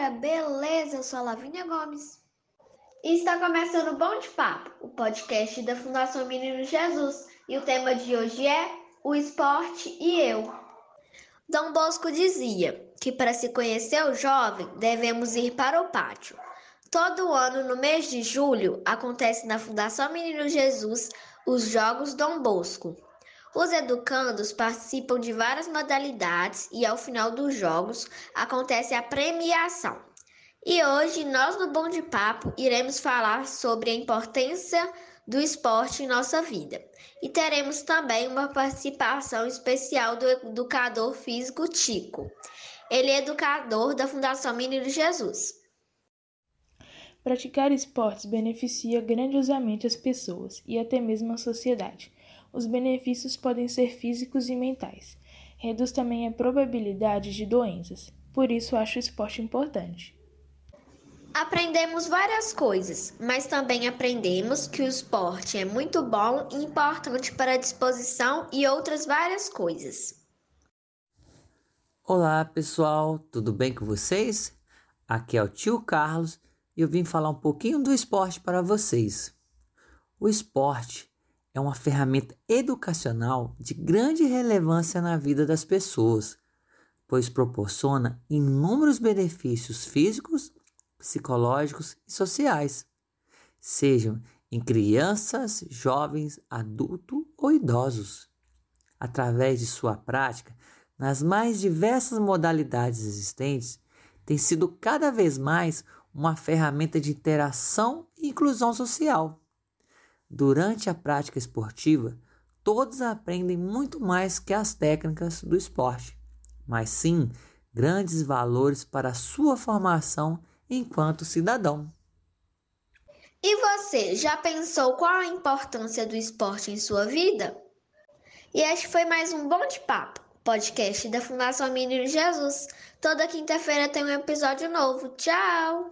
galera, beleza? Eu sou a Lavínia Gomes. E está começando o Bom de Papo, o podcast da Fundação Menino Jesus. E o tema de hoje é o esporte e eu. Dom Bosco dizia que para se conhecer o jovem devemos ir para o pátio. Todo ano, no mês de julho, acontece na Fundação Menino Jesus os Jogos Dom Bosco. Os educandos participam de várias modalidades e ao final dos jogos acontece a premiação. E hoje nós no Bom de Papo iremos falar sobre a importância do esporte em nossa vida. E teremos também uma participação especial do educador físico Tico. Ele é educador da Fundação Menino Jesus. Praticar esportes beneficia grandiosamente as pessoas e até mesmo a sociedade. Os benefícios podem ser físicos e mentais. Reduz também a probabilidade de doenças. Por isso, acho o esporte importante. Aprendemos várias coisas, mas também aprendemos que o esporte é muito bom e importante para a disposição e outras várias coisas. Olá pessoal, tudo bem com vocês? Aqui é o tio Carlos e eu vim falar um pouquinho do esporte para vocês. O esporte é uma ferramenta educacional de grande relevância na vida das pessoas, pois proporciona inúmeros benefícios físicos, psicológicos e sociais, sejam em crianças, jovens, adultos ou idosos. Através de sua prática, nas mais diversas modalidades existentes, tem sido cada vez mais uma ferramenta de interação e inclusão social Durante a prática esportiva, todos aprendem muito mais que as técnicas do esporte, mas sim grandes valores para a sua formação enquanto cidadão. E você, já pensou qual a importância do esporte em sua vida? E este foi mais um Bom de Papo, podcast da Fundação Menino Jesus. Toda quinta-feira tem um episódio novo. Tchau!